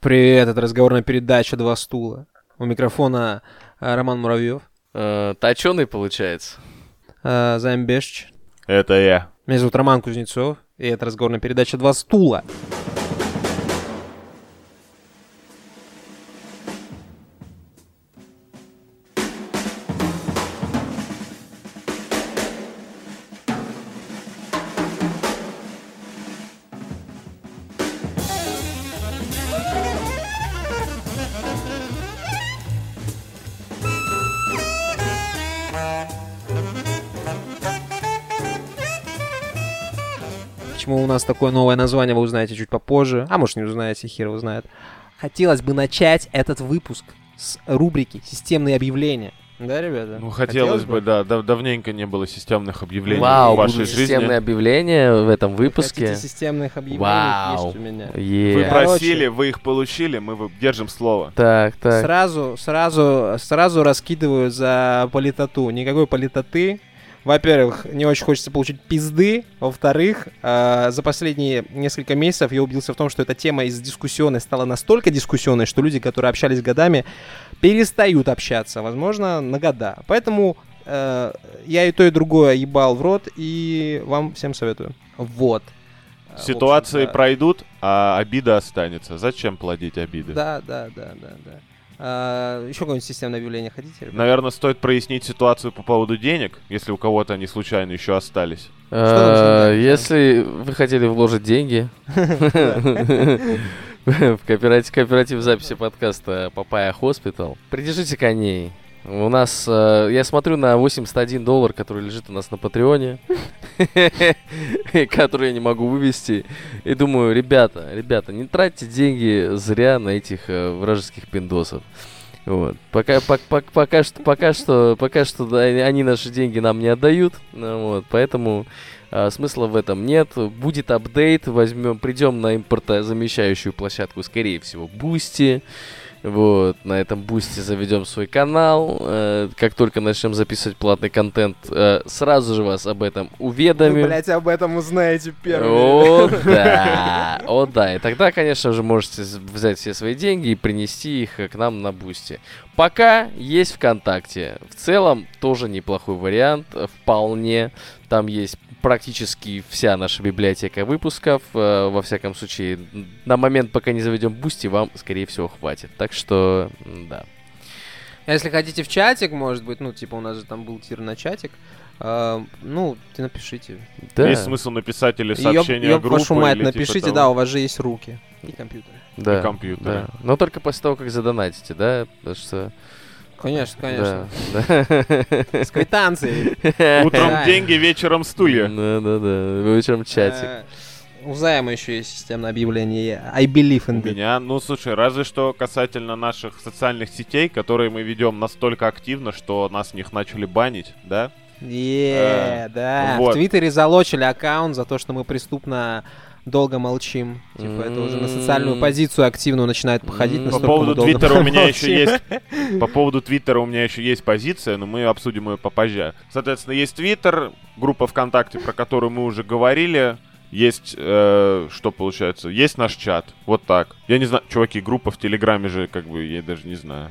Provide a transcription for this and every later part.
Привет, это разговорная передача «Два стула». У микрофона э, Роман Муравьев, Э, точеный получается. э, Займ Бешч. Это я. Меня зовут Роман Кузнецов, и это разговорная передача «Два стула». Такое новое название, вы узнаете чуть попозже. А может не узнаете, хер его знает. Хотелось бы начать этот выпуск с рубрики «Системные объявления». Да, ребята? Ну, хотелось бы, да. дав- давненько не было системных объявлений Вау, в вашей будут жизни. системные объявления в этом выпуске. Хотите системных объявлений? Вау. Есть у меня. Е. Вы Короче. просили, вы их получили, мы вы- держим слово. Так, так. Сразу, сразу, сразу раскидываю за политоту. Никакой политоты. Во-первых, не очень хочется получить пизды. Во-вторых, э, за последние несколько месяцев я убедился в том, что эта тема из дискуссионной стала настолько дискуссионной, что люди, которые общались годами, перестают общаться, возможно, на года. Поэтому э, я и то, и другое ебал в рот, и вам всем советую. Вот. Э, Ситуации пройдут, а обида останется. Зачем плодить обиды? Да, да, да, да, да. А, еще какое-нибудь системное объявление хотите, ребят? Наверное, стоит прояснить ситуацию по поводу денег, если у кого-то они случайно еще остались. Э? Если вы хотели вложить деньги в кооператив, кооператив записи подкаста Papaya Hospital, придержите коней. У нас, э, я смотрю на 81 доллар, который лежит у нас на Patreon е, который я не могу вывести, и думаю, ребята, ребята, не тратьте деньги зря на этих э, вражеских пиндосов. Вот. Пока, пок- пок- пока что, пока что, пока что да, они наши деньги нам не отдают, ну вот, поэтому а, смысла в этом нет. Будет апдейт, возьмем, придем на импортозамещающую площадку, скорее всего, Boosty. Вот, на этом Boosty заведем свой канал. Э, как только начнем записывать платный контент, э, сразу же вас об этом Вы, уведомим. блядь, об этом узнаете первыми. О, да. О, да. И тогда, конечно же, можете взять все свои деньги и принести их э, к нам на Boosty. Пока есть ВКонтакте. В целом, тоже неплохой вариант. э, Вполне. Там есть практически вся наша библиотека выпусков. Э, Во всяком случае, на момент, пока не заведем Boosty, вам, скорее всего, хватит. Так что, да. А Если хотите в чатик, может быть, ну, типа, у нас же там был tier на чатик, а, ну, ты напишите. Да, Есть смысл написать или Ёб- сообщение ёб группы, вашу мать, или типа напишите, того. да, у вас же есть руки и компьютеры. да, и компьютеры. да. Но только после того, как задонатите, да? Потому что... Конечно, конечно. Да, да. С квитанцией. Утром деньги, вечером стулья. Да, да, да. Вечером чатик. Э, У Займа еще есть системное объявление. I believe У in it. меня, ну слушай, разве что касательно наших социальных сетей, которые мы ведем настолько активно, что нас в них начали банить, да? Е, Э, да. В вот. Твиттере залочили аккаунт за то, что мы преступно долго молчим. Типа, это уже на социальную позицию активную начинает походить. М. По поводу Твиттера у меня еще есть. По поводу Твиттера у меня еще есть позиция, но мы обсудим ее попозже. Соответственно, есть Твиттер, группа ВКонтакте, про которую мы уже говорили. Есть, э, что получается, есть наш чат. Вот так. Я не знаю, чуваки, группа в Телеграме же, как бы, я даже не знаю.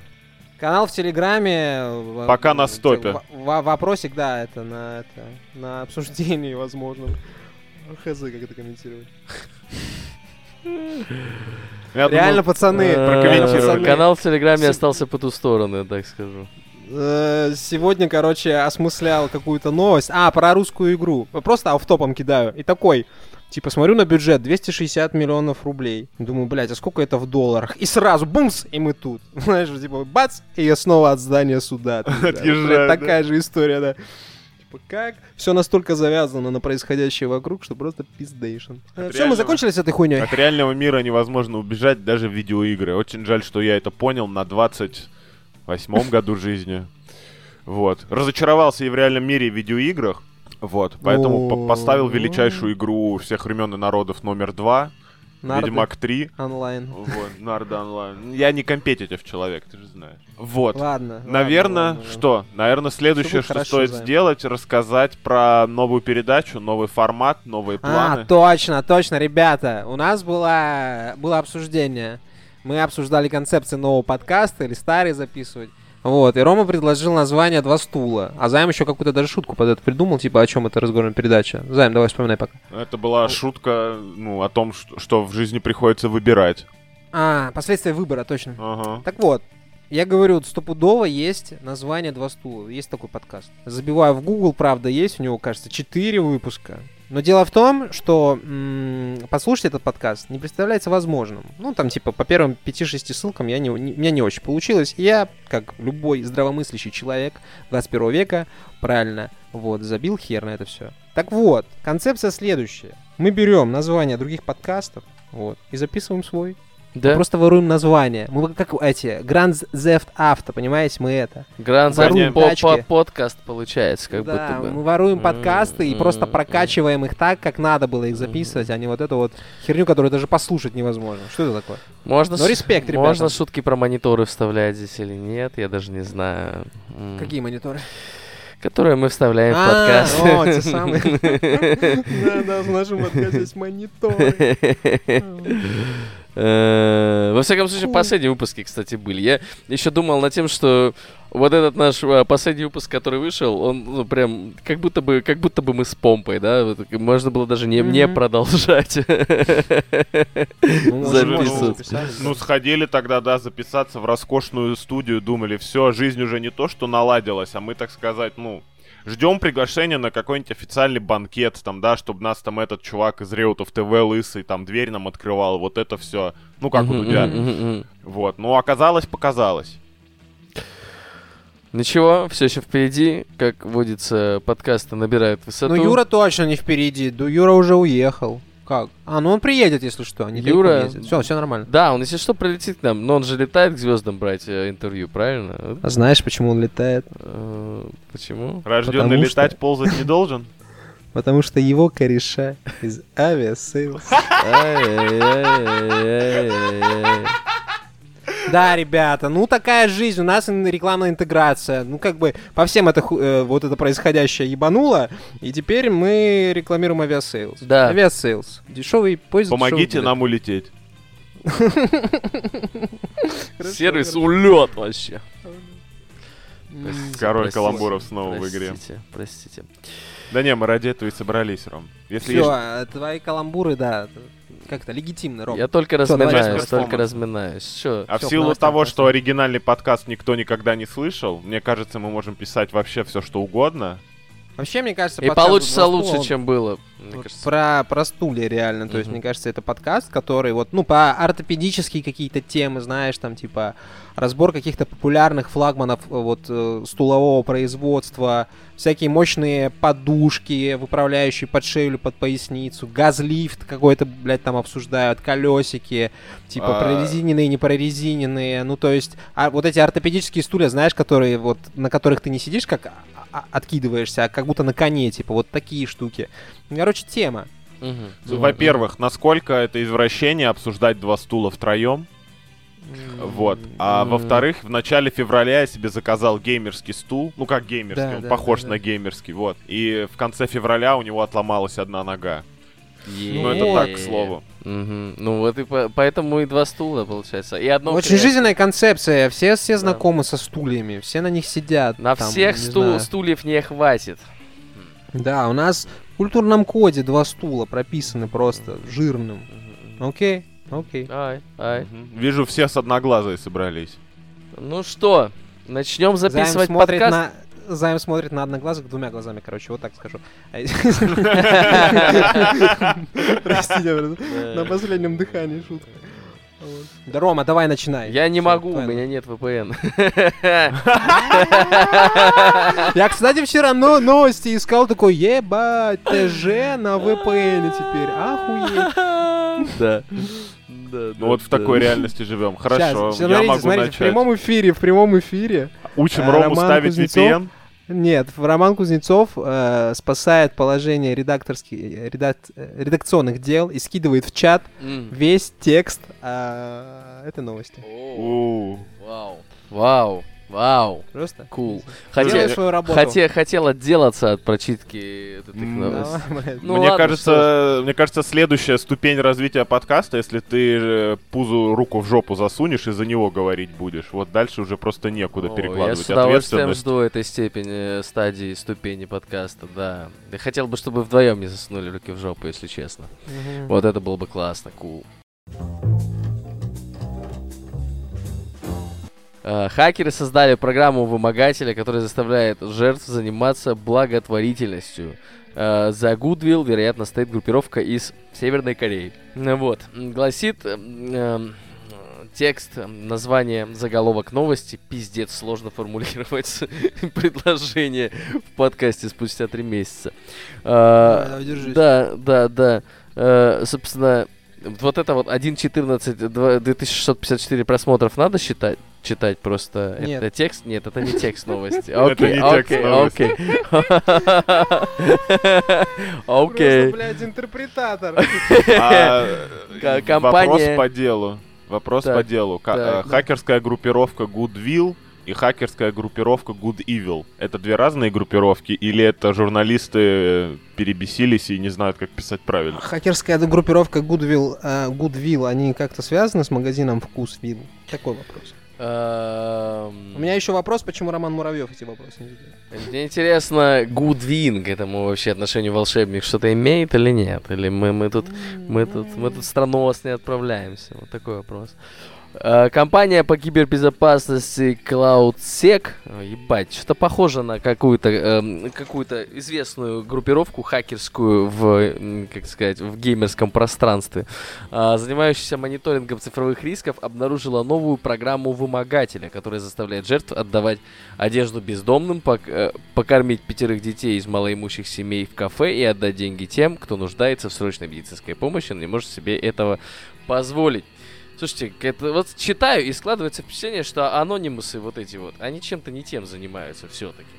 Канал в Телеграме. в- Пока на стопе. в- в- Вопросик, да, это на, это на обсуждении, возможно. Хз, как это комментировать. Реально, пацаны, Э, пацаны. Канал в Телеграме остался по ту сторону, я так скажу. Э, Сегодня, короче, осмыслял какую-то новость. А, про русскую игру. Просто автопом кидаю. И такой, типа, смотрю на бюджет 260 миллионов рублей. Думаю, блядь, а сколько это в долларах? И сразу, бумс, и мы тут. Знаешь, типа, бац, и я снова от здания суда. Отъезжаю. Такая же история, да. Типа, как? Все настолько завязано на происходящее вокруг, что просто пиздейшн. Все, мы закончили с этой хуйней. От реального мира невозможно убежать даже в видеоигры. Очень жаль, что я это понял на 28-м году жизни. Вот. Разочаровался и в реальном мире и в видеоиграх. Вот. Поэтому по- поставил величайшую игру всех времен и народов номер два. Нарды Ведьмак 3. онлайн. Вот, Нарда онлайн. Я не компетитив человек, ты же знаешь. Вот. Ладно. Наверное, ладно, ладно. что? Наверное, следующее, что хорошо, стоит Займ. сделать, рассказать про новую передачу, новый формат, новые А, планы. точно, точно, ребята. У нас было, было обсуждение Мы обсуждали концепции нового подкаста или старый записывать. Вот, и Рома предложил название «Два стула». А Займ еще какую-то даже шутку под это придумал, типа, о чем это разговорная передача. Займ, давай вспоминай пока. Это была шутка, ну, о том, что, что в жизни приходится выбирать. А, последствия выбора, точно. Ага. Так вот, я говорю, стопудово есть название «Два стула». Есть такой подкаст. Забиваю в Google, правда, есть. У него, кажется, 4 выпуска. Но дело в том, что м, послушать этот подкаст не представляется возможным. Ну, там, типа, по первым 5-6 ссылкам я не, не- у меня не очень получилось. Я, как любой здравомыслящий человек 21 века, правильно, вот, забил хер на это все. Так вот, концепция следующая. Мы берем название других подкастов, вот, и записываем свой. Да? Просто воруем название. Мы как эти, Grand Theft Auto, понимаете, мы это. По, тачки. по- подкаст получается, как да, будто бы. мы воруем подкасты и просто прокачиваем их так, как надо было их записывать, а не вот эту вот херню, которую даже послушать невозможно. Что это такое? Можно, Но респект, ребята. можно шутки про мониторы вставлять здесь или нет, я даже не знаю. Какие мониторы? Которые мы вставляем в А, подкаст. о, те самые. Да, да, в нашем подкасте есть мониторы. Э, Во всяком случае, последние выпуски, кстати, были. Я еще думал над тем, что вот этот наш э, последний выпуск, который вышел, он ну, прям как будто бы, как будто бы мы с помпой, да, вот, можно было даже не, не Мгм. продолжать. Ну, Записываться. записать. Ну, сходили тогда, да, записаться в роскошную студию, думали, все, жизнь уже не то, что наладилась, а мы, так сказать, ну, ждем приглашения на какой-нибудь официальный банкет, там, да, чтобы нас там этот чувак из Реутов ТВ лысый, там, дверь нам открывал, вот это все, ну, как у мгм. Вот, ну, оказалось, показалось. Ничего, все еще впереди. Как водится, подкасты набирают высоту. Ну, Юра точно не впереди. Да, Юра уже уехал. Как? А, ну он приедет, если что. Не Юра- Все, все нормально. Да, он, если что, прилетит к нам. Но он же летает к звездам брать э, интервью, правильно? А знаешь, почему он летает? Э, Почему? Рожденный Потому летать, что- ползать не должен. Потому что его кореша из Aviasales. Да, ребята, ну такая жизнь, у нас рекламная интеграция. Ну как бы по всем это э, вот это происходящее ебануло, и теперь мы рекламируем Aviasales. Да. Aviasales. Дешевый поезд. Помогите нам улететь. Сервис улет вообще. Король Простите, каламбуров снова в игре. Простите, простите. Да не, мы ради этого и собрались, Ром. Если есть- а твои каламбуры, да, как-то легитимно, Ром. Я только разминаюсь, Часть только разминаюсь. Что? А в силу того, что оригинальный подкаст никто никогда не слышал, мне кажется, мы можем писать вообще все, что угодно. Вообще, мне кажется, И получится лучше, он- чем было. Мне кажется. Про, про стулья реально. То есть, мне кажется, это подкаст, который вот, ну, по ортопедические какие-то темы, знаешь, там, типа, разбор каких-то популярных флагманов э, вот э, стулового производства, всякие мощные подушки, выправляющие под шею или под поясницу, газлифт какой-то, блядь, там обсуждают, колесики, типа, А. прорезиненные, не прорезиненные, ну, то есть, а вот эти ортопедические стулья, знаешь, которые вот, на которых ты не сидишь, как а- а- откидываешься, а как будто на коне, типа, вот такие штуки. Короче, тема. Мгм. Во-первых, насколько это извращение обсуждать два стула втроем. Вот. А М. во-вторых, в начале февраля я себе заказал геймерский стул. Ну как геймерский, Да, он да, похож да, на да. геймерский, вот. И в конце февраля у него отломалась одна нога. Ну это так, к слову. Мгм. Ну вот и по- поэтому и два стула, получается. И одно Очень кресло. жизненная концепция. Все, все Да. знакомы со стульями, все на них сидят. На там, всех не стул- знаю. стульев не хватит. Да, у нас в культурном коде два стула прописаны просто жирным. Окей, окей. Ай, ай. Вижу, все с одноглазой собрались. Ну что, начнем Займ записывать смотрит подкаст. на... Займ смотрит на одноглазых двумя глазами, короче, вот так скажу. Простите, брат, на последнем дыхании шутка. Вот. Да, Рома, давай начинай. Я не Всё, могу, у твоя меня нет VPN. Я, кстати, вчера но- новости искал, такой, ебать, ТЖ на VPN теперь, охуеть. Да. Да, Ну вот в такой реальности живем. Хорошо, Сейчас, я смотрите, могу смотрите, в начать. прямом эфире, в прямом эфире. Учим э, Рому Роман ставить Кузнецов. VPN. Нет, Роман Кузнецов э, спасает положение редакторских, э, редак- э, редакционных дел и скидывает в чат М. весь текст э, этой новости. Вау. Вау. Вау, Просто. кул. Хотя, свою работу. хотя, хотел отделаться от прочитки этих М, новостей. Ну мне ладно, кажется, мне кажется, следующая ступень развития подкаста, если ты пузу руку в жопу засунешь и за него говорить будешь. Вот дальше уже просто некуда О, перекладывать Я с удовольствием ответственность. жду этой степени, э, стадии, ступени подкаста, да. Я хотел бы, чтобы вдвоем не засунули руки в жопу, если честно. Вот это было бы классно, кул. Э, Хакеры создали программу вымогателя, которая заставляет жертв заниматься благотворительностью. Э, За Goodwill, вероятно, стоит группировка из Северной Кореи. Ну Вот. Гласит м, эм, текст, м, название, заголовок новости. Пиздец, сложно формулировать предложение в подкасте спустя три месяца. Э. Да, да, да. Э, Собственно, вот это вот 1.14, два- 2654 просмотров надо считать? Читать просто Нет. это текст? Нет, это не текст новости. Это Окей, окей, окей. Окей. Просто, блядь, интерпретатор. А, Вопрос по делу. Вопрос по делу. Э, Хакерская группировка Goodwill и хакерская группировка Good Evil. Это две разные группировки или это журналисты э, перебесились и не знают, как писать правильно? Хакерская группировка Goodwill, э, Goodwill, они как-то связаны с магазином Вкусвилл? Такой вопрос. Эм, У меня еще вопрос, почему Роман Муравьев эти вопросы не задает. Мне интересно, Гудвин к этому вообще отношению волшебник что-то имеет или нет? Или мы, мы тут Мы тут, мы тут страну вас не отправляемся. Вот такой вопрос. Э, Компания по кибербезопасности CloudSec, э, ебать, что-то похоже на какую-то эм, какую-то известную группировку хакерскую в, как сказать, в геймерском пространстве, а, занимающаяся мониторингом цифровых рисков, обнаружила новую программу вымогателя, которая заставляет жертв отдавать одежду бездомным, пок- э, покормить пятерых детей из малоимущих семей в кафе и отдать деньги тем, кто нуждается в срочной медицинской помощи, но не может себе этого позволить. Слушайте, это вот читаю и складывается впечатление, что анонимусы вот эти вот, они чем-то не тем занимаются все-таки.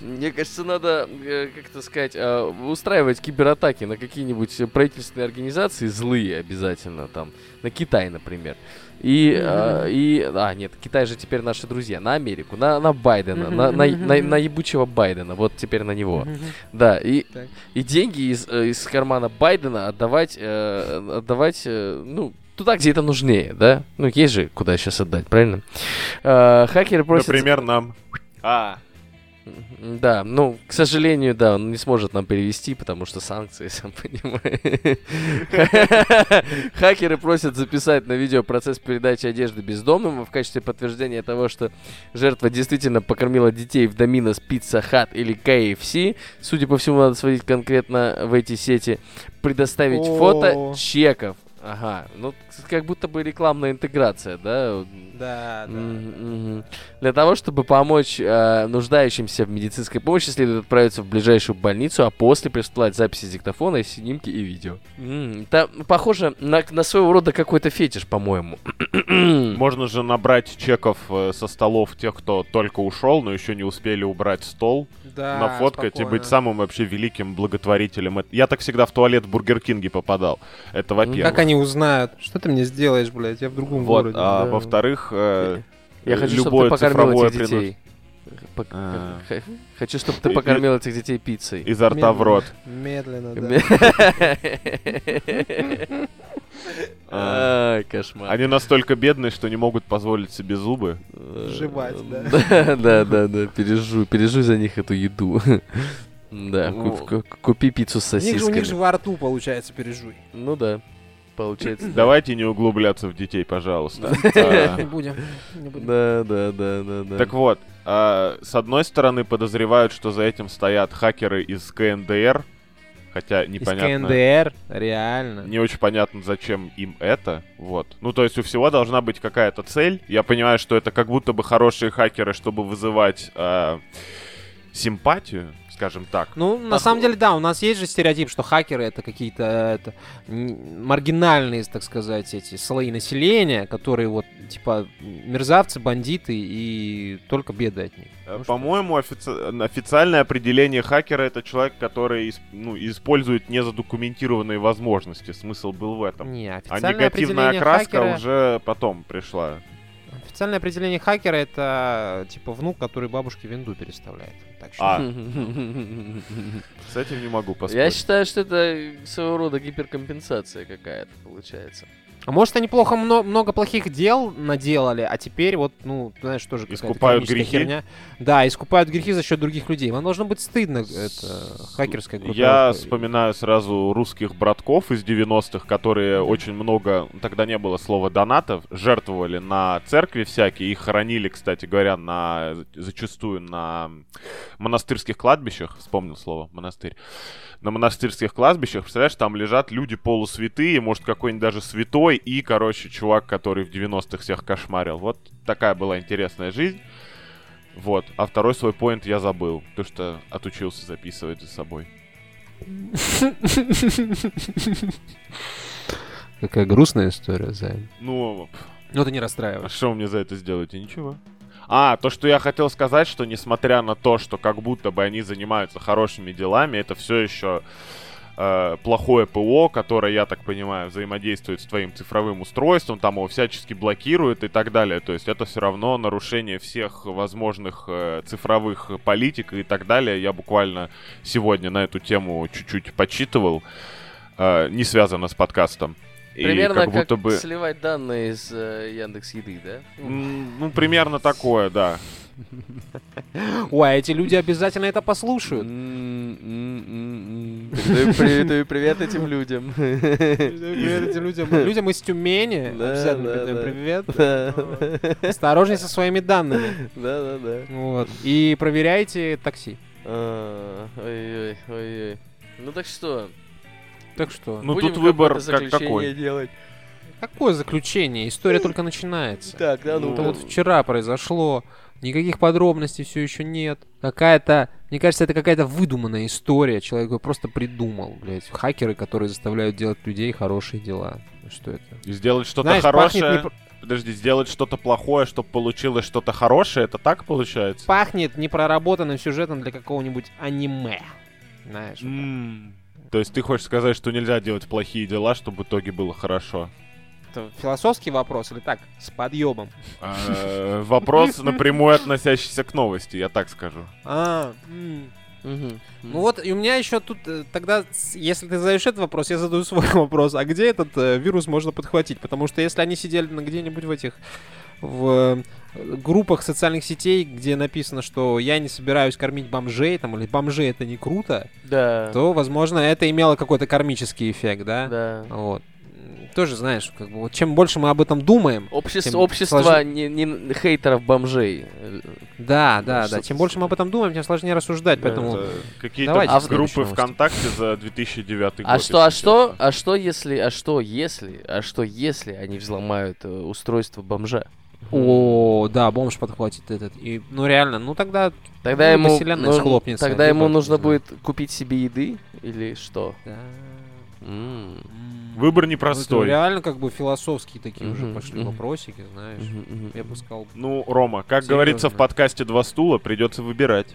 Мне кажется, надо, э, как это сказать, э, устраивать кибератаки на какие-нибудь правительственные организации злые обязательно, там, на Китай, например. И, э, и, а, нет, Китай же теперь наши друзья, на Америку, на, на Байдена, на, на, на, на ебучего Байдена, вот теперь на него. Да, и, Так. и деньги из, э, из кармана Байдена отдавать, э, отдавать, э, ну, туда, где это нужнее, да? Ну, есть же куда сейчас отдать, правильно? Э, хакеры просят... Например, нам. А, Да, ну, к сожалению, да, он не сможет нам перевести, потому что санкции, сам понимаешь. Хакеры просят записать на видео процесс передачи одежды бездомным в качестве подтверждения того, что жертва действительно покормила детей в Доминос, Pizza Hut или KFC. Судя по всему, надо сводить конкретно в эти сети. Предоставить фото чеков. Ага, ну, как будто бы рекламная интеграция, да? Да, да. Мгм, мгм. Для того, чтобы помочь э, нуждающимся в медицинской помощи, следует отправиться в ближайшую больницу, а после присылать записи с диктофона, снимки и видео. М, Это похоже на, на своего рода какой-то фетиш, по-моему. можно же набрать чеков э, со столов тех, кто только ушел, но еще не успели убрать стол, Да, нафоткать и быть спокойно. самым вообще великим благотворителем. Я так всегда в туалет в Бургер Кинге попадал. Это во-первых. Как они узнают? Что ты мне сделаешь, блядь? Я в другом Вот, городе. а да. во-вторых, э, Я хочу, чтобы любое ты покормил цифровое этих принос- детей. Пок- А. Хочу, чтобы ты покормил этих детей пиццей. изо рта в рот. Медленно, да. А. Ай, кошмар. Они настолько бедные, что не могут позволить себе зубы. Жевать, да. Да, да, да, пережу, пережу за них эту еду. Да, куп- ку- купи пиццу с же, у них же сосисками. во рту, получается, пережуй. Ну да, получается. да. Давайте не углубляться в детей, пожалуйста. Не А, будем. не будем. Да, да, да, да, да. Так вот, а, с одной стороны подозревают, что за этим стоят хакеры из КНДР, хотя Из непонятно. КНДР, реально. Не очень понятно, зачем им это. Вот. Ну, то есть у всего должна быть какая-то цель. Я понимаю, что это как будто бы хорошие хакеры, чтобы вызывать а, симпатию, скажем так. Ну, на самом деле, да, у нас есть же стереотип, что хакеры это какие-то это, маргинальные, так сказать, эти слои населения, которые вот, типа, мерзавцы, бандиты и только беды от них. Э, Ну? По-моему, офици- официальное определение хакера это человек, который ну, использует незадокументированные возможности. Смысл был в этом. Не, А официальное негативная определение окраска хакера- уже потом пришла. Официальное определение хакера это типа внук, который бабушке винду переставляет. Так что А. С этим не могу Я поспорить. считаю, что это своего рода гиперкомпенсация какая-то получается. А может, они плохо мно- много плохих дел наделали, а теперь вот, ну, знаешь, тоже Искупают грехи? херня. Да, искупают грехи за счет других людей. Вам должно быть стыдно, это хакерская группа. Я вспоминаю сразу русских братков из 90-х, которые очень много, тогда не было слова донатов, жертвовали на церкви всякие, их хоронили, кстати говоря, на, зачастую на монастырских кладбищах, вспомнил слово, монастырь, на монастырских кладбищах, представляешь, там лежат люди полусвятые, может какой-нибудь даже святой, и, короче, чувак, который в 90-х всех кошмарил. Вот такая была интересная жизнь. Вот. А второй свой поинт я забыл, потому что отучился записывать за собой. Какая грустная история, Займ. Ну, Ну ты не а расстраиваешь. что вы мне за это сделаете? Ничего. А, то, что я хотел сказать, что несмотря на то, что как будто бы они занимаются хорошими делами, это все еще э, плохое ПО, которое, я так понимаю, взаимодействует с твоим цифровым устройством, там его всячески блокирует и так далее. То есть это все равно нарушение всех возможных э, цифровых политик и так далее. Я буквально сегодня на эту тему чуть-чуть почитывал, э, не связано с подкастом. И Примерно как будто бы... сливать данные из э, Яндекс Еды, да? Ну, примерно такое, да. Ой, а эти люди обязательно это послушают. Передаю привет этим людям. Привет этим людям. Людям из Тюмени. Да, Обязательно да, да. привет. Осторожней со своими данными. Да-да-да. Вот. И проверяйте такси. А, Ой-ой, ой-ой. Ну так что? Ну, Так что, будем тут выбор как какой. делать? какое заключение? История только начинается. Так, да, ну Это да. вот вчера произошло. Никаких подробностей все еще нет. Какая-то, мне кажется, это какая-то выдуманная история. Человек ее просто придумал, блядь. Хакеры, которые заставляют делать людей хорошие дела. Что это? И Сделать что-то хорошее. не Подожди, сделать что-то плохое, чтобы получилось что-то хорошее, это так получается? Пахнет непроработанным сюжетом для какого-нибудь аниме. Знаешь, вот так. М. То есть ты хочешь сказать, что нельзя делать плохие дела, чтобы в итоге было хорошо? Это философский вопрос или так, с подъемом? Э, Вопрос напрямую относящийся к новости, я так скажу. А. Ну вот, и у меня еще тут э, тогда, если ты задаешь этот вопрос, я задаю свой вопрос. А где этот э, вирус можно подхватить? Потому что если они сидели на где-нибудь в этих в э, группах социальных сетей, где написано, что я не собираюсь кормить бомжей, там, или бомжи это не круто, Да. то, возможно, это имело какой-то кармический эффект, да? Да. Вот. Тоже, знаешь, как бы, вот чем больше мы об этом думаем, Общество, Тем общество сложнее. не, не хейтеров бомжей. Э, да, да, да, чем больше мы об этом думаем, тем сложнее рассуждать, Да, поэтому... Это Какие-то А группы новость. ВКонтакте за 2009 год. А что, а что, а что если, а что если, а что если они взломают э, устройство бомжа? О, да, бомж подхватит этот. И, ну реально, ну тогда Тогда Ну, ему, ну, схлопнется, тогда ему нужно будет купить себе еды или что? Да. М. Выбор Ну, непростой. реально как бы философские такие уже Мгм, пошли мгм. вопросики, знаешь. Мгм, Я бы сказал, Ну, Рома, как Серьезно. говорится в подкасте «Два стула», придется выбирать.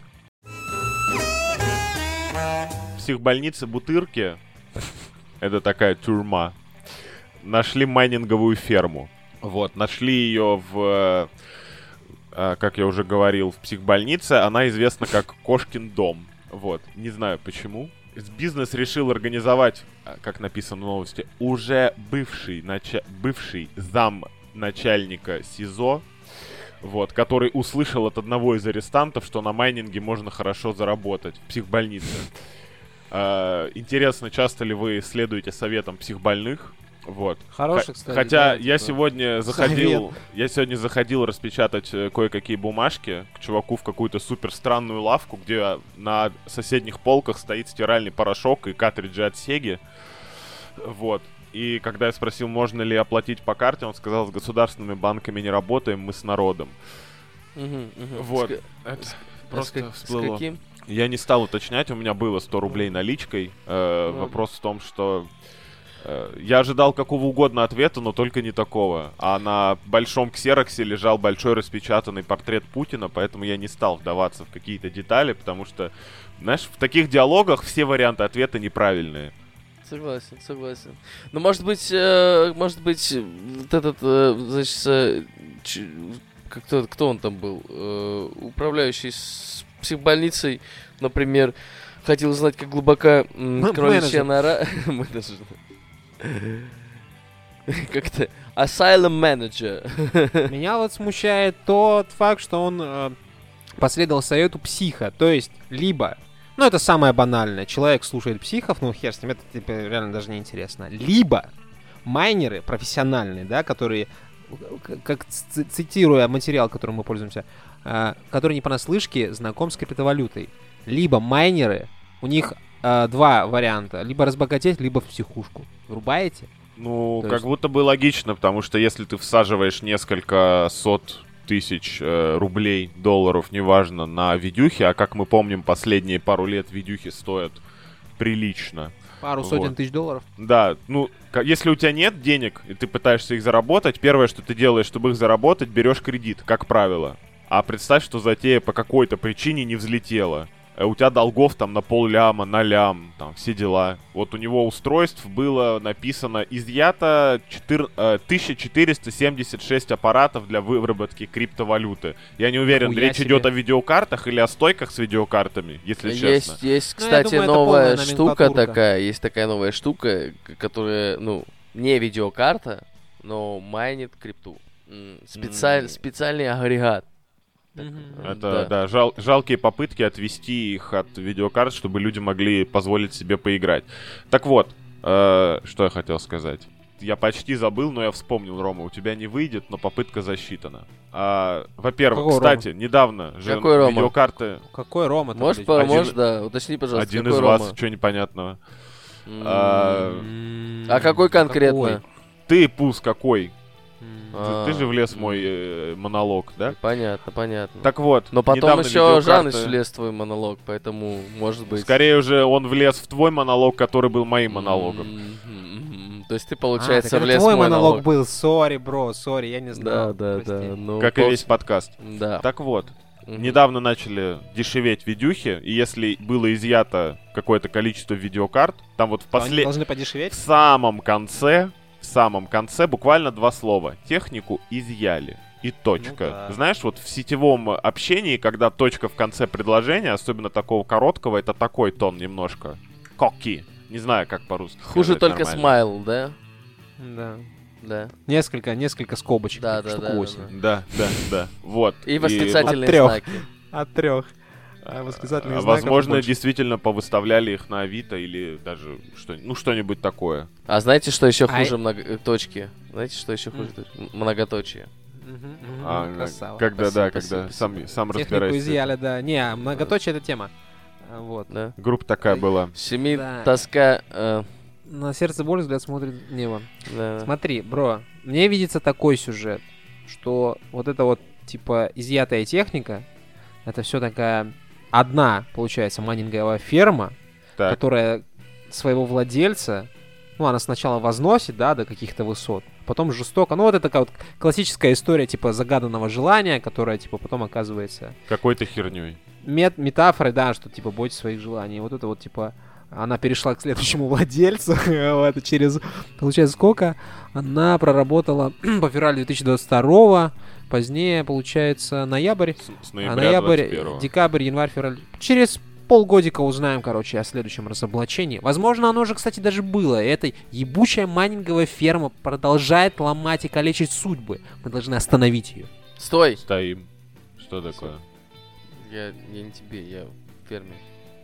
В психбольнице Бутырки, это такая тюрьма, нашли майнинговую ферму. Вот, нашли ее в, э, как я уже говорил, в психбольнице. Она известна как Кошкин дом. Вот, не знаю почему. Бизнес решил организовать, а, как написано в новости, уже бывший, нача- бывший зам начальника СИЗО, вот, который услышал от одного из арестантов, что на майнинге можно хорошо заработать в психбольнице. А, Интересно, часто ли вы следуете советам психбольных? Вот. хороший, Х- кстати. Хотя да, я типа. сегодня заходил, я сегодня заходил распечатать э, кое-какие бумажки к чуваку в какую-то супер странную лавку, где на соседних полках стоит стиральный порошок и картриджи от Сеги. Вот. И когда я спросил, можно ли оплатить по карте, он сказал, с государственными банками не работаем, мы с народом. Вот. С Это с- просто с всплыло. каким? Я не стал уточнять, у меня было 100 рублей наличкой. Э, Ну. Вопрос в том, что я ожидал какого угодно ответа, но только не такого. А на большом ксероксе лежал большой распечатанный портрет Путина, поэтому я не стал вдаваться в какие-то детали, потому что, знаешь, в таких диалогах все варианты ответа неправильные. Согласен, согласен. Ну, может быть, э, может быть, э, вот этот, э, значит, э, ч- как- кто, кто он там был? Э, управляющий с психбольницей, например, хотел знать, как глубока М- кроличья нора. Как-то asylum manager. Меня вот смущает тот факт, что он э, последовал совету психа. То есть, либо, ну это самое банальное, человек слушает психов, ну хер с ним, это типа, реально даже не интересно. Либо майнеры профессиональные, да, которые, как цитируя материал, которым мы пользуемся, э, которые не понаслышке знаком с криптовалютой. Либо майнеры, у них э, два варианта, либо разбогатеть, либо в психушку. Врубаете? Ну, То как есть- будто бы логично, потому что если ты всаживаешь несколько сот тысяч э, рублей, долларов, неважно, на видюхи, а как мы помним, последние пару лет видюхи стоят прилично. Пару Вот. сотен тысяч долларов. Да, ну, если у тебя нет денег, и ты пытаешься их заработать, первое, что ты делаешь, чтобы их заработать, берешь кредит, как правило. А представь, что затея по какой-то причине не взлетела. Э, У тебя долгов там на пол ляма, на лям, там все дела. Вот у него устройств было написано изъято четыр- э, 1476 аппаратов для выработки криптовалюты. Я не уверен, Нихуя речь себе. идет о видеокартах или о стойках с видеокартами, если честно. Есть, есть, Ну, кстати, думаю, это новая штука такая. Есть такая новая штука, которая, ну, не видеокарта, но майнит крипту. Специаль, М. специальный агрегат. Это, да, жал- жалкие попытки отвести их от видеокарт, чтобы люди могли позволить себе поиграть. Так вот, э, что я хотел сказать. Я почти забыл, но я вспомнил, Рома, у тебя не выйдет, но попытка засчитана. А, во-первых, Какой кстати, недавно же Какой Рома? видеокарты... Какой Рома? Можешь, по- Один- можешь, да, уточни, пожалуйста, Один какой из вас, Рома? что непонятного. М, А, А какой конкретно? какой? Ты, Пус, какой? Ты- А, Ты же влез в мой э, монолог, да? Понятно, понятно. Так вот, Но потом еще Жаныч влез в твой монолог, поэтому, может быть... Скорее уже он влез в твой монолог, который был моим монологом. То есть ты, А, получается, это влез твой в мой монолог был, сори, бро, сори, я не Да, знал. да, прости. да. Ну, Как и пол- весь подкаст. Да. Так вот, Мгм. недавно начали дешеветь видюхи, и если было изъято какое-то количество видеокарт, там вот в, То Они после... должны в подешеветь? самом конце, в самом конце буквально два слова. Технику изъяли. И точка. Ну да. Знаешь, вот в сетевом общении, когда точка в конце предложения, особенно такого короткого, это такой тон немножко. Коки. Не знаю, как по-русски. Хуже только нормально. смайл, да? Да. Да. Несколько, несколько скобочек. Да, да, штук да, да. Да, да, да. Вот. И восклицательные знаки. От трех. А, знаков Возможно, больше. действительно повыставляли их на Авито или даже что, ну что-нибудь такое. А знаете, что еще А хуже много... э, точки? Знаете, что еще хуже? М- Многоточие. Мгм, мгм, А, красава. когда, Спасибо, да, спасибо, когда сам, спасибо. сам Технику разбирайся. изъяли, да. Не, многоточие это тема. А, Вот. Да. Группа такая была. Семи Да. тоска... э, На сердце боль, взгляд смотрит небо. да. Смотри, бро, мне видится такой сюжет, что вот это вот, типа, изъятая техника, это все такая одна, получается, майнинговая ферма, Так. которая своего владельца, ну, она сначала возносит, да, до каких-то высот, потом жестоко, ну, вот это такая вот классическая история, типа, загаданного желания, которая, типа, потом оказывается Какой-то херней. мет метафорой, да, что, типа, бойтесь своих желаний. Вот это вот, типа, она перешла к следующему владельцу, вот, через, получается, сколько? Она проработала по февралю 2022 позднее, получается, ноябрь, С, с а ноября ноябрь, 21-го. декабрь, январь, февраль. Через полгодика узнаем, короче, о следующем разоблачении. Возможно, оно же, кстати, даже было. Эта ебучая майнинговая ферма продолжает ломать и калечить судьбы. Мы должны остановить ее. Стой! Стоим. Что такое? Я, я не тебе, я фермер.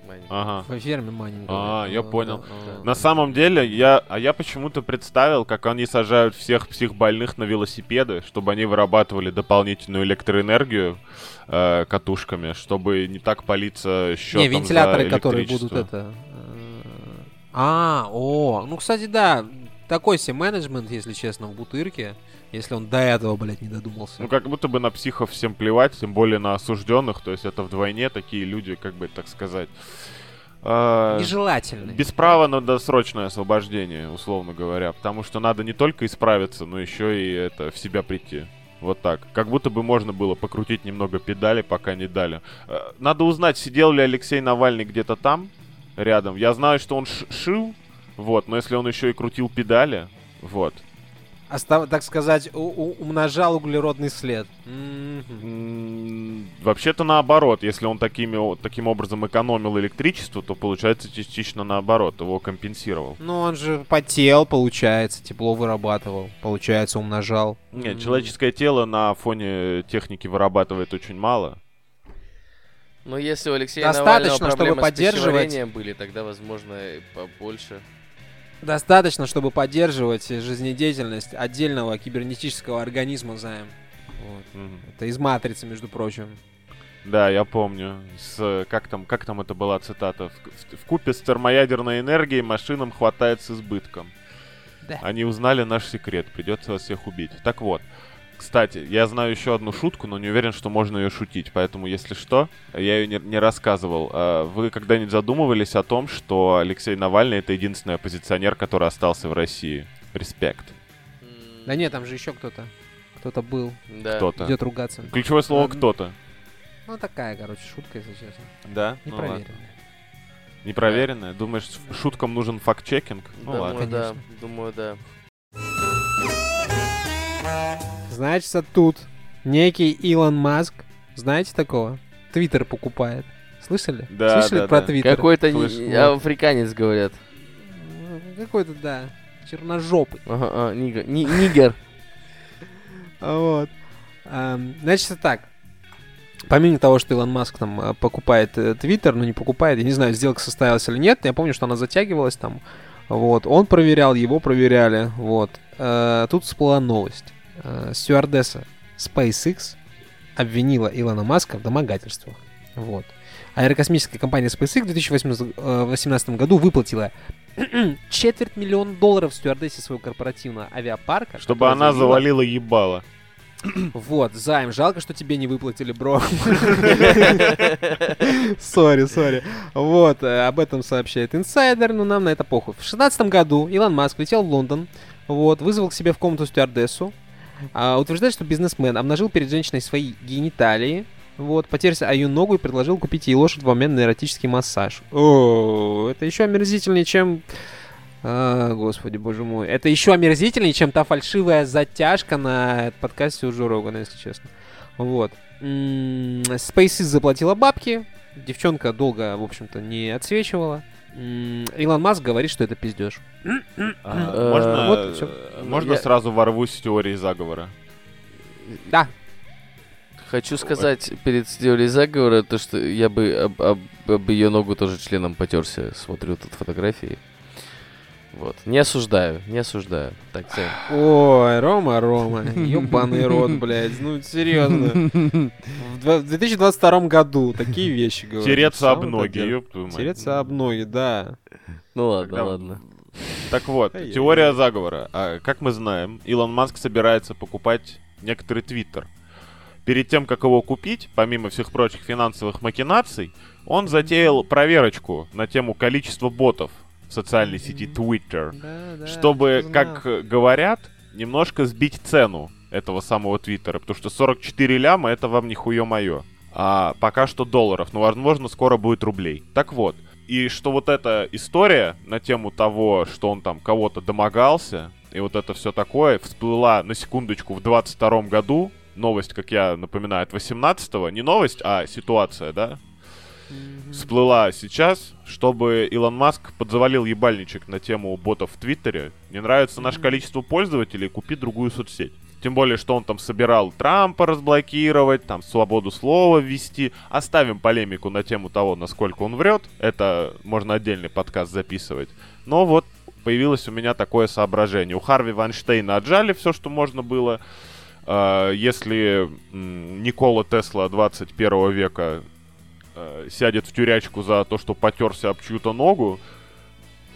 Майнинг. Ага. Во ферме майнинговой. А, я понял. Да. На самом деле, я, а я почему-то представил, как они сажают всех психбольных на велосипеды, чтобы они вырабатывали дополнительную электроэнергию э, катушками, чтобы не так палиться счетом Не, вентиляторы, за которые будут это... э, А, о, ну, кстати, да, такой себе менеджмент, если честно, в Бутырке, если он до этого, блядь, не додумался. Ну, как будто бы на психов всем плевать, тем более на осужденных, то есть это вдвойне такие люди, как бы так сказать. а, Нежелательный. Без права на досрочное освобождение, условно говоря. Потому что надо не только исправиться, но еще и это в себя прийти. Вот так. Как будто бы можно было покрутить немного педали, пока не дали. Э, Надо узнать, сидел ли Алексей Навальный где-то там, рядом. Я знаю, что он шил, вот, но если он еще и крутил педали, вот. Остав- так сказать, у- у- умножал углеродный след. М, М, Вообще-то наоборот, если он такими, таким образом экономил электричество, то получается частично наоборот, его компенсировал. Ну, он же потел, получается, тепло вырабатывал, получается, умножал. Нет, человеческое тело на фоне техники вырабатывает очень мало. Но если у Алексея Достаточно, Навального чтобы поддерживать- были, тогда, возможно, и побольше. Достаточно, чтобы поддерживать жизнедеятельность отдельного кибернетического организма займ. Вот. Мгм. Это из матрицы, между прочим. Да, я помню. С, как, там, как там это была цитата? В, в купе с термоядерной энергией машинам хватает с избытком. Да. Они узнали наш секрет, придется вас всех убить. Так вот, кстати, я знаю еще одну шутку, но не уверен, что можно ее шутить. Поэтому, если что, я ее не, не рассказывал. А Вы когда-нибудь задумывались о том, что Алексей Навальный это единственный оппозиционер, который остался в России? Респект. Да нет, там же еще кто-то. Кто-то был. Да. Кто-то. Идет ругаться. Ключевое слово Ладно. кто-то. Ну, такая, короче, шутка, если честно. Да? Не Ну ладно. проверенная. Непроверенное? Думаешь, шуткам нужен факт-чекинг? Ну думаю, ладно. да. Думаю, да. Значит, тут некий Илон Маск, знаете такого? Твиттер покупает. Слышали? Да, Слышали да, про да. Твиттер? Какой-то не- вот. африканец, говорят. Ну, Какой-то, да, черножопый. Ага, а, нигер. Ни- нигер. Вот. Значит, так. Помимо того, что Илон Маск там а, покупает э, Твиттер, ну не покупает, я не знаю, сделка состоялась или нет, я помню, что она затягивалась там. Вот, он проверял, его проверяли, вот. Э, Тут всплыла новость. Э, Стюардесса SpaceX обвинила Илона Маска в домогательствах. Вот. Аэрокосмическая компания SpaceX в 2018 году выплатила четверть миллиона долларов стюардессе своего корпоративного авиапарка. Чтобы она завалила ебало. вот, займ, жалко, что тебе не выплатили, бро. Sorry, sorry. Вот, э, об этом сообщает инсайдер, но нам на это похуй. В шестнадцатом году Илон Маск летел в Лондон, вот, вызвал к себе в комнату стюардессу, а, утверждает, что бизнесмен обнажил перед женщиной свои гениталии, вот, потерся о ее ногу и предложил купить ей лошадь в обмен на эротический массаж. О, это еще омерзительнее, чем... А, господи, боже мой. Это еще омерзительнее, чем та фальшивая затяжка на подкасте у Джо если честно. Вот. М, SpaceX заплатила бабки. Девчонка долго, в общем-то, не отсвечивала. Илон Маск говорит, что это пиздеж. А, Э, Можно, сразу ворвусь в теории заговора? Да. Хочу сказать перед теорией заговора, то, что я бы об, об- об ее ногу тоже членом потерся. Смотрю тут фотографии. Вот. Не осуждаю, не осуждаю. Так, Сэм. Ой, Рома, Рома, ебаный рот, блядь, ну серьезно. В два- в 2022 году такие вещи говорят. Тереться об ноги, ёб твою мать. Тереться об ноги, да. Ну ладно, Когда- ладно. Так вот, теория заговора. А, как мы знаем, Илон Маск собирается покупать некоторый твиттер. Перед тем, как его купить, помимо всех прочих финансовых махинаций, он затеял проверочку на тему количества ботов в социальной сети Twitter, Да, да, чтобы, как говорят, немножко сбить цену этого самого твиттера, потому что 44 ляма это вам нихуё моё. А пока что долларов, но возможно скоро будет рублей. Так вот, и что вот эта история на тему того, что он там кого-то домогался, и вот это все такое, всплыла на секундочку в 22 году, новость, как я напоминаю, от 18-го, не новость, а ситуация, да, Мгм. всплыла сейчас, чтобы Илон Маск подзавалил ебальничек на тему ботов в Твиттере. Не нравится наше количество пользователей, купи другую соцсеть. Тем более, что он там собирал Трампа разблокировать, там свободу слова ввести. Оставим полемику на тему того, насколько он врет. Это можно отдельный подкаст записывать. Но вот появилось у меня такое соображение. У Харви Вайнштейна отжали все, что можно было. А, Если Никола Тесла 21 века э, сядет в тюрячку за то, что потерся об чью-то ногу.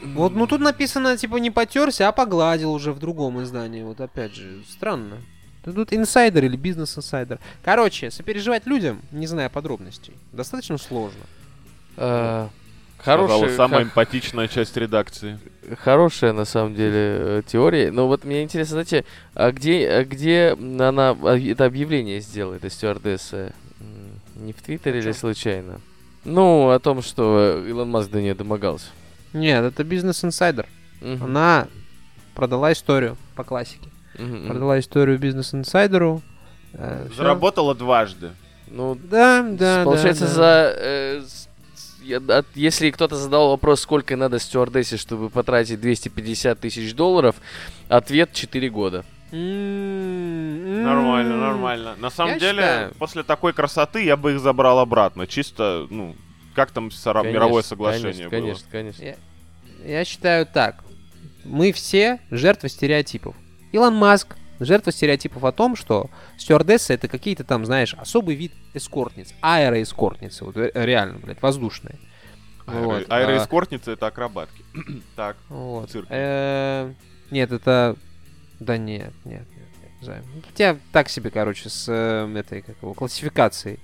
Вот, ну тут написано, типа, не потерся, а погладил уже в другом издании. Вот опять же, странно. Тут инсайдер или бизнес-инсайдер. Короче, сопереживать людям, не зная подробностей, достаточно сложно. Сказала Хорошая, самая ха- эмпатичная часть редакции. хорошая на самом деле э, теория. Но вот мне интересно, знаете, а где, а где она а, это объявление сделала, эта стюардесса? Не в Твиттере или чём? случайно? Ну, о том, что Илон Маск до нее домогался. Нет, это бизнес-инсайдер. Мгм. Она продала историю по классике. Мгм. Продала историю бизнес-инсайдеру. Э, всё. Заработала дважды. Ну, Да, да, получается, да, да. за... э, от- если кто-то задал вопрос, сколько надо стюардессе, чтобы потратить 250 тысяч долларов, ответ 4 года. М, Нормально, нормально. На самом Я деле, считаю- после такой красоты я бы их забрал обратно. Чисто, ну, как там Конечно, мировое соглашение конечно, было? Конечно, конечно. Я, я считаю так. Мы все жертвы стереотипов. Илон Маск жертва стереотипов о том, что стюардессы это какие-то там, знаешь, особый вид эскортниц. Аэроэскортницы. Вот э, реально, блядь, воздушные. Вот, Аэро- а- Аэроэскортницы это акробатки. Так, Вот. Цирк. Э, Нет, это... Да нет, нет, нет, нет. У тебя так себе, короче, с э, этой, как его, классификацией.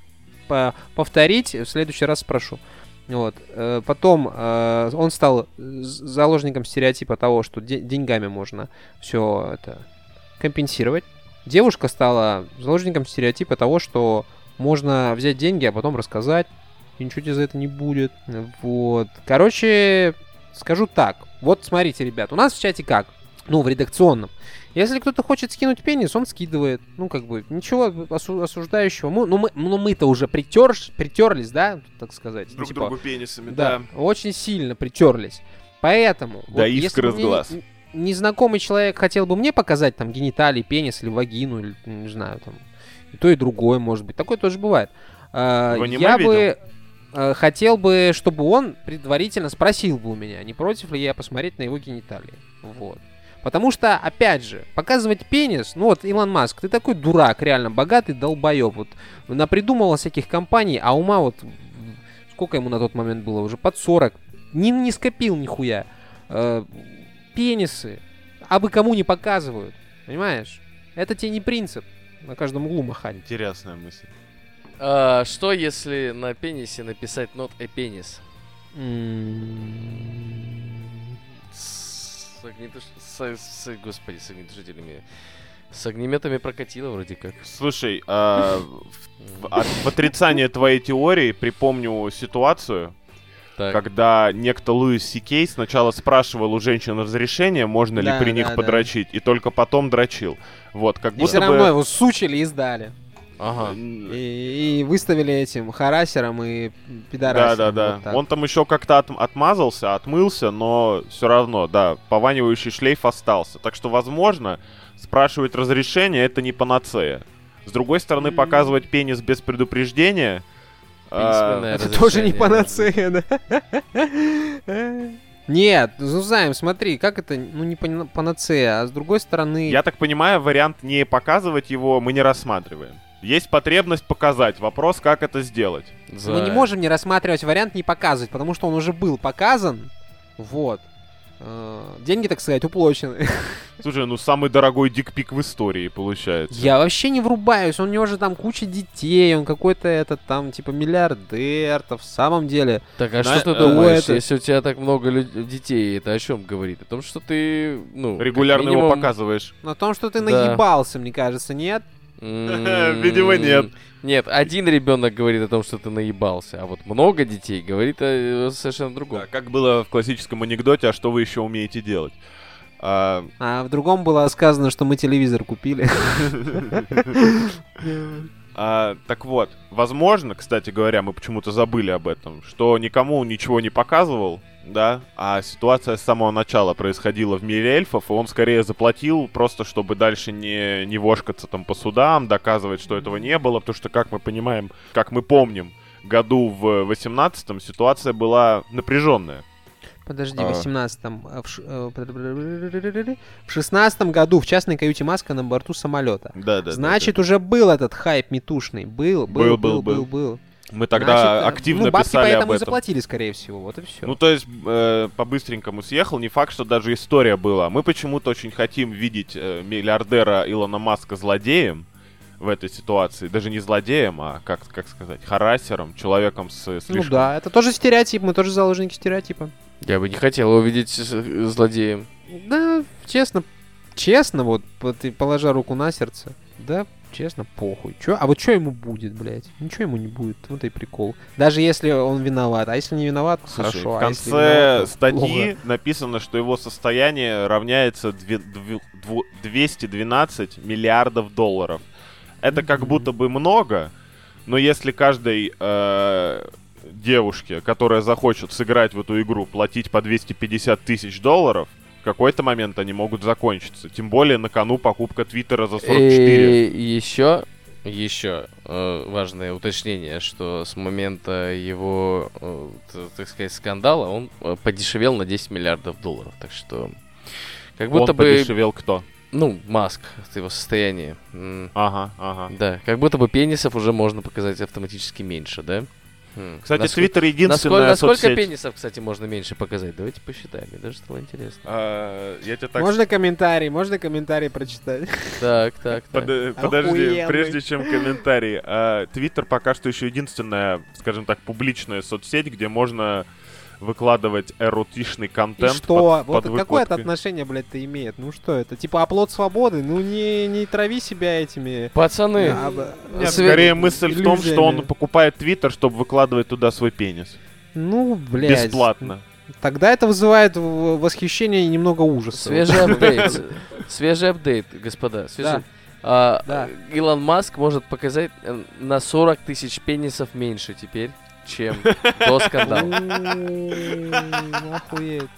По- Повторить, в следующий раз спрошу. Вот. э, Потом э, он стал заложником стереотипа того, что де- деньгами можно все это компенсировать. Девушка стала заложником стереотипа того, что можно взять деньги, а потом рассказать, и ничего тебе за это не будет. Вот. Короче, скажу так. Вот смотрите, ребят, у нас в чате как? Ну, в редакционном. Если кто-то хочет скинуть пенис, он скидывает. Ну, как бы, ничего осу- осуждающего. Мы, ну, мы, ну, мы-то уже притерш, притерлись, да, так сказать. Ну, друг типа, другу пенисами, да, да. очень сильно притерлись. Поэтому, Да вот искры мне глаз. не- незнакомый человек хотел бы мне показать там гениталии, пенис или вагину, или, не знаю, там, и то, и другое, может быть. Такое тоже бывает. А, В я видел? бы э, хотел бы, чтобы он предварительно спросил бы у меня, не против ли я посмотреть на его гениталии. Вот. Потому что, опять же, показывать пенис, ну вот, Илон Маск, ты такой дурак, реально богатый долбоеб. Вот, напридумывал всяких компаний, а ума вот, сколько ему на тот момент было, уже под 40, не, не скопил нихуя. Э, пенисы, а бы кому не показывают, понимаешь? Это тебе не принцип на каждом углу махать. Интересная мысль. А, что если на пенисе написать not a penis? М, С, огнетуш... с, с- господи, с огнетушителями. С огнеметами прокатило вроде как. Слушай, а, в, от- в отрицание твоей теории припомню ситуацию, Так. когда некто Луис Сикей сначала спрашивал у женщин разрешение, можно ли Да, при них да, да. подрочить, и только потом дрочил. Вот, как И будто все бы... равно его сучили и сдали. Ага. м, И, и выставили этим харасером и Да, пидорасом. да, да. вот. Он там еще как-то от- отмазался, отмылся, но все равно, да, пованивающий шлейф остался. Так что, возможно, спрашивать разрешение это не панацея. С другой стороны, показывать пенис без предупреждения. а, Это тоже не панацея, да? Нет, ну знаем, смотри, как это, ну не пана- панацея, а с другой стороны... Я так понимаю, вариант не показывать его мы не рассматриваем. Есть потребность показать. Вопрос, как это сделать. За- Мы не можем не рассматривать вариант не показывать, потому что он уже был показан. Вот. Э, Деньги, так сказать, уплочены. Слушай, ну самый дорогой дикпик в истории получается. Я вообще не врубаюсь, у него же там куча детей, он какой-то этот там типа миллиардер-то в самом деле. Так, а На- что ты э, думаешь, это- если у тебя так много лю- детей, это о чем говорит? О том, что ты, ну, Регулярно его минимум, показываешь. На том, что ты Да. наебался, мне кажется, нет? Видимо, нет. Нет, один ребенок говорит о том, что ты наебался, а вот много детей говорит о совершенно другом. Да, как было в классическом анекдоте, а что вы еще умеете делать? А, А в другом было сказано, что мы телевизор купили. а, так вот, возможно, кстати говоря, мы почему-то забыли об этом, что никому ничего не показывал, да, а ситуация с самого начала происходила в мире эльфов, и он скорее заплатил просто, чтобы дальше не, не вошкаться там по судам, доказывать, что этого не было, потому что, как мы понимаем, как мы помним, году в 18-м ситуация была напряженная. Подожди, А. в 18-м... э, В, ш- э, в 16 году в частной каюте Маска на борту самолета. Да, да. Значит, уже был этот хайп метушный. Был, был, был, был, был. Мы тогда Значит, э, активно ну, бабки писали поэтому об и этом. заплатили, скорее всего. Вот и все. Ну, то есть, э, по-быстренькому съехал, не факт, что даже история была. Мы почему-то очень хотим видеть э, миллиардера Илона Маска злодеем в этой ситуации. Даже не злодеем, а, как, как сказать, харасером, человеком с Ну слишком... да, это тоже стереотип, мы тоже заложники стереотипа. Я бы не хотел его видеть с- э, злодеем. Да, честно, честно, вот, ты положа руку на сердце, да, честно, похуй. Чё? А вот что ему будет, блядь? Ничего ему не будет, вот и прикол. Даже если он виноват, а если не виноват, Слушай, хорошо. в а если конце виноват, то статьи плохо. написано, что его состояние равняется две- две- дво- 212 миллиардов долларов. это как будто бы много, но если каждой э, девушке, которая захочет сыграть в эту игру, платить по 250 тысяч долларов, в какой-то момент они могут закончиться. Тем более на кону покупка Твиттера за 44. И еще, еще э, важное уточнение, что с момента его, э, так сказать, скандала он э, подешевел на 10 миллиардов долларов. Так что, как будто Он бы, подешевел кто? ну, Маск, его состоянии. М, Ага, ага. Да, как будто бы пенисов уже можно показать автоматически меньше, да? Хм. Кстати, Наск- Твиттер единственная Насколько, насколько пенисов, кстати, можно меньше показать? Давайте посчитаем, мне даже стало интересно. А, я тебе так Можно комментарий, можно комментарий прочитать. Так, так, так. Под- подожди, прежде чем комментарий. а, Твиттер пока что еще единственная, скажем так, публичная соцсеть, где можно выкладывать эротичный И контент. что? под- вот под какое это отношение, блядь, это имеет? Ну что это? Типа оплот свободы? Ну не, не трави себя этими... Пацаны, а, Нет, скорее мысль в том, что он иллюзиями. покупает Твиттер, чтобы выкладывать туда свой пенис. Ну, блядь. Бесплатно. Тогда это вызывает восхищение и немного ужаса. свежий апдейт. Свежий апдейт, господа. Свежий. Да. А, Да. Илон Маск может показать э, на 40 тысяч пенисов меньше теперь, чем до скандала. У, Охуеть.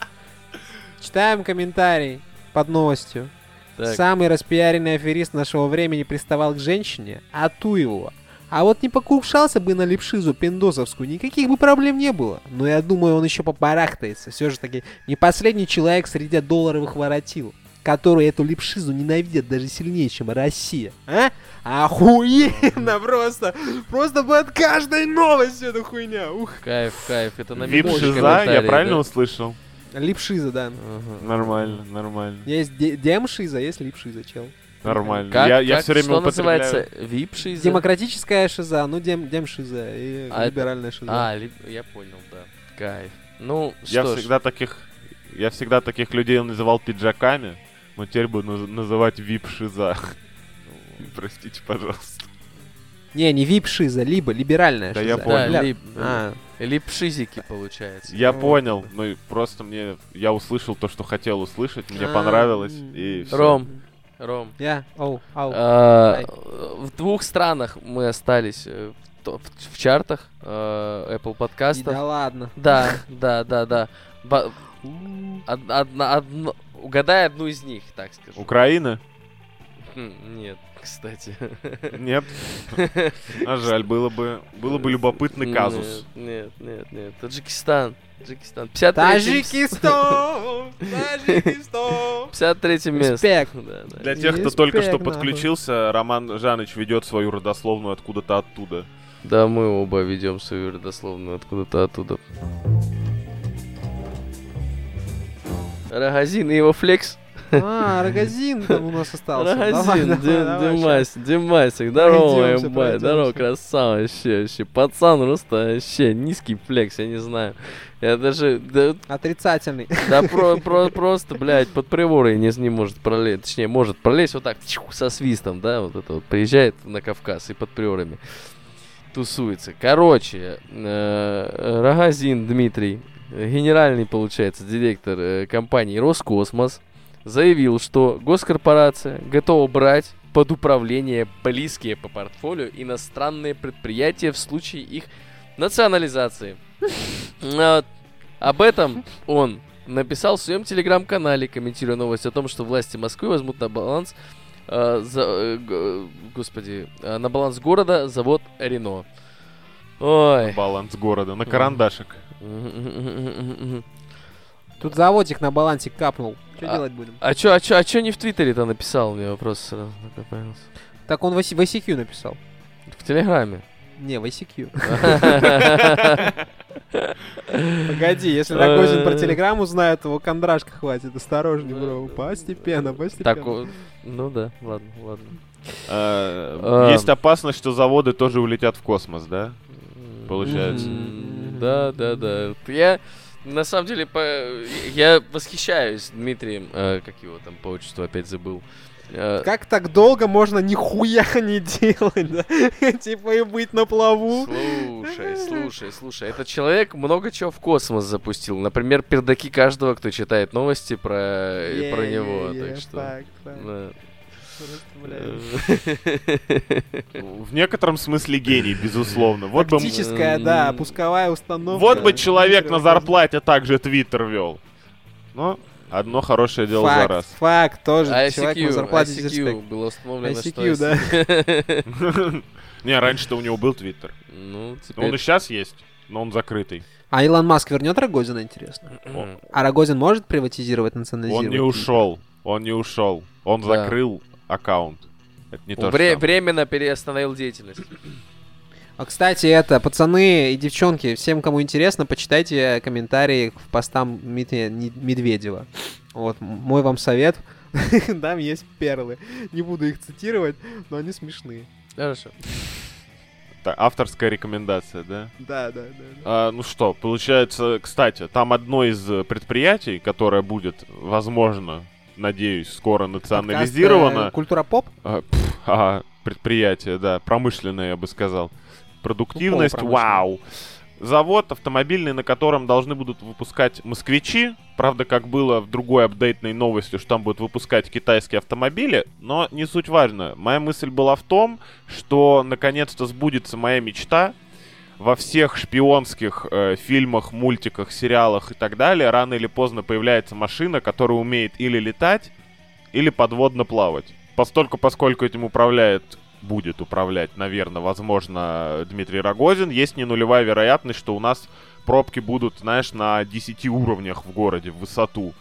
Читаем комментарий под новостью. Так, Самый распиаренный аферист нашего времени приставал к женщине, а ту его. А вот не покушался бы на липшизу пиндосовскую, никаких бы проблем не было. Но я думаю, он еще побарахтается. Все же таки не последний человек среди долларовых воротил, которые эту липшизу ненавидят даже сильнее, чем Россия. А? Охуенно просто! Просто под каждой новостью эта хуйня. Ух. кайф, кайф. Это на Вип-шиза, я правильно да? услышал? Липшиза, да. Ага. Нормально, нормально. Есть де- демшиза, есть липшиза, чел. Нормально. Как, я, я как- все время что употребляю... называется? Вип-шиза? Демократическая шиза, ну дем, демшиза и А это- либеральная шиза. А, ли- я понял, да. Кайф. Ну, Я что ж. всегда таких... Я всегда таких людей называл пиджаками, но теперь буду наз- называть вип-шиза. Простите, пожалуйста. Не, не вип-шиза, либо либеральная Да шиза. я понял. Да, лип- А, липшизики, получается. Я Ну, понял, и просто мне... Я услышал то, что хотел услышать, мне А, понравилось, и всё. Ром, Ром. я, оу, ау. а, в двух странах мы остались э, в, чартах э, Apple подкастов. да ладно. Да, да, да, да. Ба- У, од- одна- одно- угадай одну из них, так скажу. Украина? Хм, Нет, кстати. Нет. А жаль, было бы, было бы любопытный казус. Нет, нет, нет. Таджикистан. Таджикистан. 53 Таджикистан! Таджикистан! 53 место. Респект. Да, да. Для тех, кто только что Респект, нахуй. подключился, Роман Жаныч ведет свою родословную откуда-то оттуда. Да, мы оба ведем свою родословную откуда-то оттуда. Рогозин и его флекс. А, Рогозин там у нас остался. Рогозин, Димасик, Димасик, здорово, мать, здорово, красава, вообще, вообще, пацан просто вообще, низкий флекс, я не знаю. Я даже, да. Отрицательный. да про, про- просто, блядь, под приворой не, не может пролезть, точнее, может пролезть вот так, со свистом, да, вот это вот, приезжает на Кавказ и под приорами тусуется. Короче, э, Рогозин Дмитрий, э, генеральный, получается, директор э, компании Роскосмос, заявил, что госкорпорация готова брать под управление близкие по портфолио иностранные предприятия в случае их национализации. Вот. Об этом он написал в своем телеграм-канале, комментируя новость о том, что власти Москвы возьмут на баланс, э, за- э, господи, на баланс города завод Рено. Ой. Баланс города. На карандашик. Тут заводик на балансе капнул. Что А- делать будем? А чё, а чё, а чё не в Твиттере-то написал? Меня вопрос сразу такой появился. Так он в IC в ICQ написал. В Телеграме. Не, в ICQ. Погоди, если Рогозин про Телеграм узнает, его кондрашка хватит. Осторожней, бро. Постепенно, постепенно. Так, ну да, ладно, ладно. Э, А. Есть опасность, что заводы тоже улетят в космос, да? Получается. Да, да, да. Я на самом деле по- я восхищаюсь Дмитрием, э, как его там по отчеству опять забыл. Э, Как так долго можно нихуя не делать, да? Типа и быть на плаву. Слушай, слушай, слушай, этот человек много чего в космос запустил. Например, пердаки каждого, кто читает новости про, про него. Е-е-е, Так что. факт, факт. да. В некотором смысле гений, безусловно. Вот Тактическая, да, пусковая установка. вот бы человек на зарплате также Твиттер вел. Но одно хорошее дело за Факт, раз. факт, тоже А человек на ICQ, зарплате ICQ респект. было установлено, ICQ, что... да. Не, раньше-то у него был Твиттер. Ну, Он и теперь... сейчас есть, но он закрытый. А Илон Маск вернет Рогозина, интересно? А Рогозин может приватизировать, Он национализировать? не ушел. Он не ушел. Он закрыл аккаунт. Это не то же Вре- самое. Временно переостановил деятельность. А, кстати, это, пацаны и девчонки, всем, кому интересно, почитайте комментарии к постам Дмитрия Медведева. Вот, мой вам совет. Там есть перлы. Не буду их цитировать, но они смешные. Хорошо. Так, авторская рекомендация, да? Да, да, да. А, ну что, получается, кстати, там одно из предприятий, которое будет, возможно, надеюсь, скоро национализировано. Подкаст, э, Культура поп? А, пф, ага, предприятие, да, промышленное, я бы сказал. Продуктивность, полупромышленное. вау. Завод автомобильный, на котором должны будут выпускать москвичи. Правда, как было в другой апдейтной новости, что там будут выпускать китайские автомобили. Но не суть важно. Моя мысль была в том, что наконец-то сбудется моя мечта. Во всех шпионских э, фильмах, мультиках, сериалах и так далее рано или поздно появляется машина, которая умеет или летать, или подводно плавать. Постольку, поскольку этим управляет, будет управлять, наверное, возможно, Дмитрий Рогозин, есть не нулевая вероятность, что у нас пробки будут, знаешь, на 10 уровнях в городе, в высоту.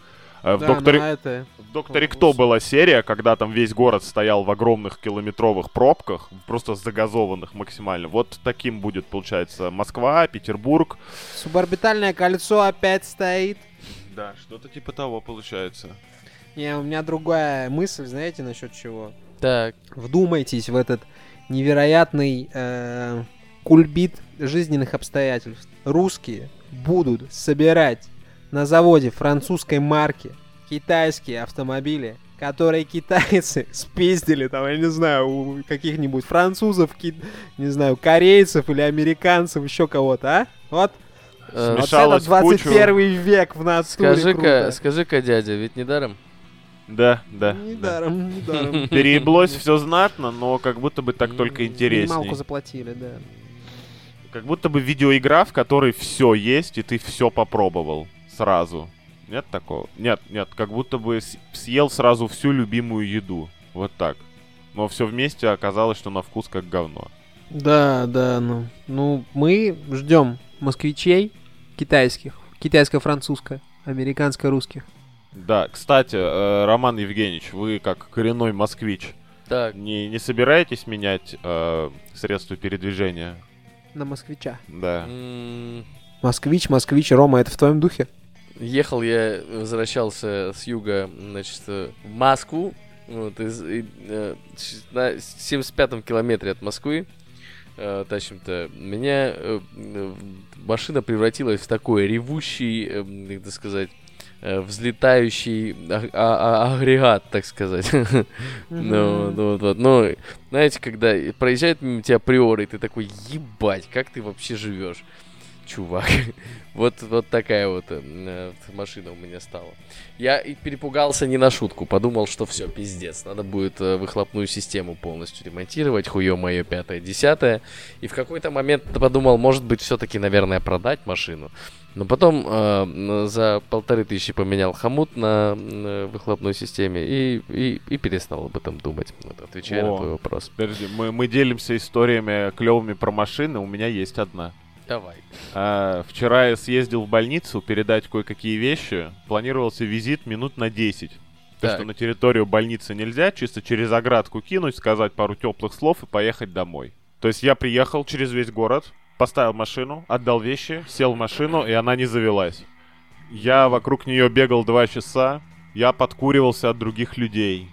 Э, В Да, «Докторе, это... в «Докторе Кто» была серия, когда там весь город стоял в огромных километровых пробках, просто загазованных максимально. Вот таким будет, получается, Москва, Петербург. Суборбитальное кольцо опять стоит. Да, что-то типа того получается. Не, у меня другая мысль, знаете, насчет чего? Так. Вдумайтесь в этот невероятный э, кульбит жизненных обстоятельств. Русские будут собирать на заводе французской марки китайские автомобили, которые китайцы спиздили, там, я не знаю, у каких-нибудь французов, ки- не знаю, корейцев или американцев, еще кого-то, а? Вот, Э, вот это Смешалось в кучу. 21 век в натуре Скажи-ка, скажи-ка, дядя, ведь недаром? Да, да. да. Недаром, недаром. Перееблось все знатно, но как будто бы так только Минималку интересней. заплатили, да. Как будто бы видеоигра, в которой все есть, и ты все попробовал сразу. Нет такого? Нет, нет, как будто бы съел сразу всю любимую еду. Вот так. Но все вместе оказалось, что на вкус как говно. Да, да, ну. Ну, мы ждем москвичей китайских. Китайско-французско, американско-русских. Да, кстати, э, Роман Евгеньевич, вы как коренной москвич, Так, не, не собираетесь менять э, средства передвижения? На москвича. Да. м, Москвич, москвич, Рома, это в твоем духе? Ехал я, возвращался с юга, значит, в Москву, вот, из, и, э, на 75-м километре от Москвы, э, тащим-то, меня э, машина превратилась в такой ревущий, э, как это сказать, э, взлетающий а- а- а- агрегат, так сказать. Ну, ну, вот, вот. Ну, знаете, когда проезжает мимо тебя приоры, ты такой, ебать, как ты вообще живешь, чувак. Вот, вот такая вот э, машина у меня стала. Я и перепугался не на шутку, подумал, что все, пиздец, надо будет э, выхлопную систему полностью ремонтировать, хуё мое пятое, десятое. И в какой-то момент подумал, может быть, все-таки, наверное, продать машину. Но потом э, за полторы тысячи поменял хомут на э, выхлопной системе и, и, и перестал об этом думать. Вот, отвечая на О. твой вопрос. Подожди, мы, мы делимся историями клевыми про машины, у меня есть одна. Давай. А, вчера я съездил в больницу передать кое-какие вещи. Планировался визит минут на 10. То, Так. что на территорию больницы нельзя, чисто через оградку кинуть, сказать пару теплых слов и поехать домой. То есть я приехал через весь город, поставил машину, отдал вещи, сел в машину, и она не завелась. Я вокруг нее бегал два часа, я подкуривался от других людей.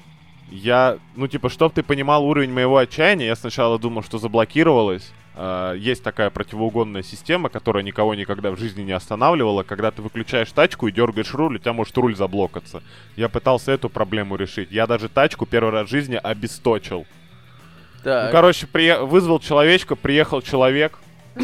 Я, ну типа, чтоб ты понимал уровень моего отчаяния, я сначала думал, что заблокировалось. А, есть такая противоугонная система, которая никого никогда в жизни не останавливала. Когда ты выключаешь тачку и дергаешь руль, у тебя может руль заблокаться. Я пытался эту проблему решить. Я даже тачку первый раз в жизни обесточил. Так. Ну, короче, прие- вызвал человечка, приехал человек.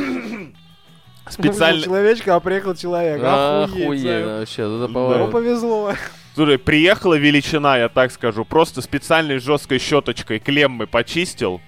Специально... Человечка, а приехал человек. Охуеть, Охуенно вообще, это Да. Ну, поворот. повезло. Слушай, приехала величина, я так скажу, просто специальной жесткой щеточкой клеммы почистил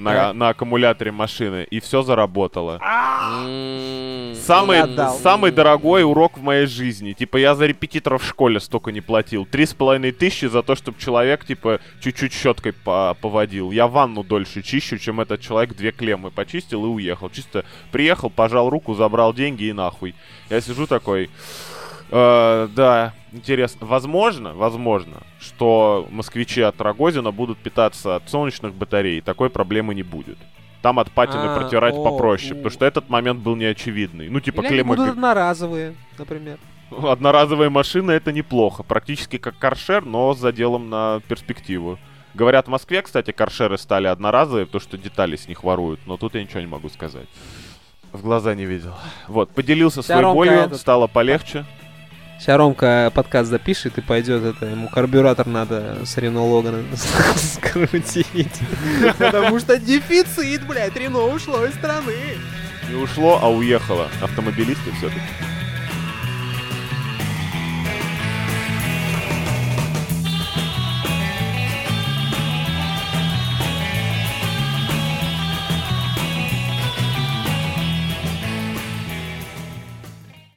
на, на аккумуляторе машины, и все заработало. М, Самый, самый дорогой урок в моей жизни. Типа, я за репетитора в школе столько не платил. Три с половиной тысячи за то, чтобы человек, типа, чуть-чуть щеткой по- поводил. Я ванну дольше чищу, чем этот человек две клеммы почистил и уехал. Чисто приехал, пожал руку, забрал деньги и нахуй. Я сижу такой... «Э, да, интересно. Возможно, возможно, что москвичи от Рогозина будут питаться от солнечных батарей. Такой проблемы не будет. Там от патины А, протирать о, попроще, у. потому что этот момент был неочевидный. Ну, типа Или клеммы... будут одноразовые, например. Одноразовая машина это неплохо. Практически как каршер, но с заделом на перспективу. Говорят, в Москве, кстати, каршеры стали одноразовые, потому что детали с них воруют. Но тут я ничего не могу сказать. В глаза не видел. Вот, поделился Вся своей болью, этот- стало полегче. Сейчас Ромка подкаст запишет и пойдет это, ему карбюратор надо с Рено Логана скрутить. Потому что дефицит, блядь, Рено ушло из страны. Не ушло, а уехало. Автомобилисты все-таки.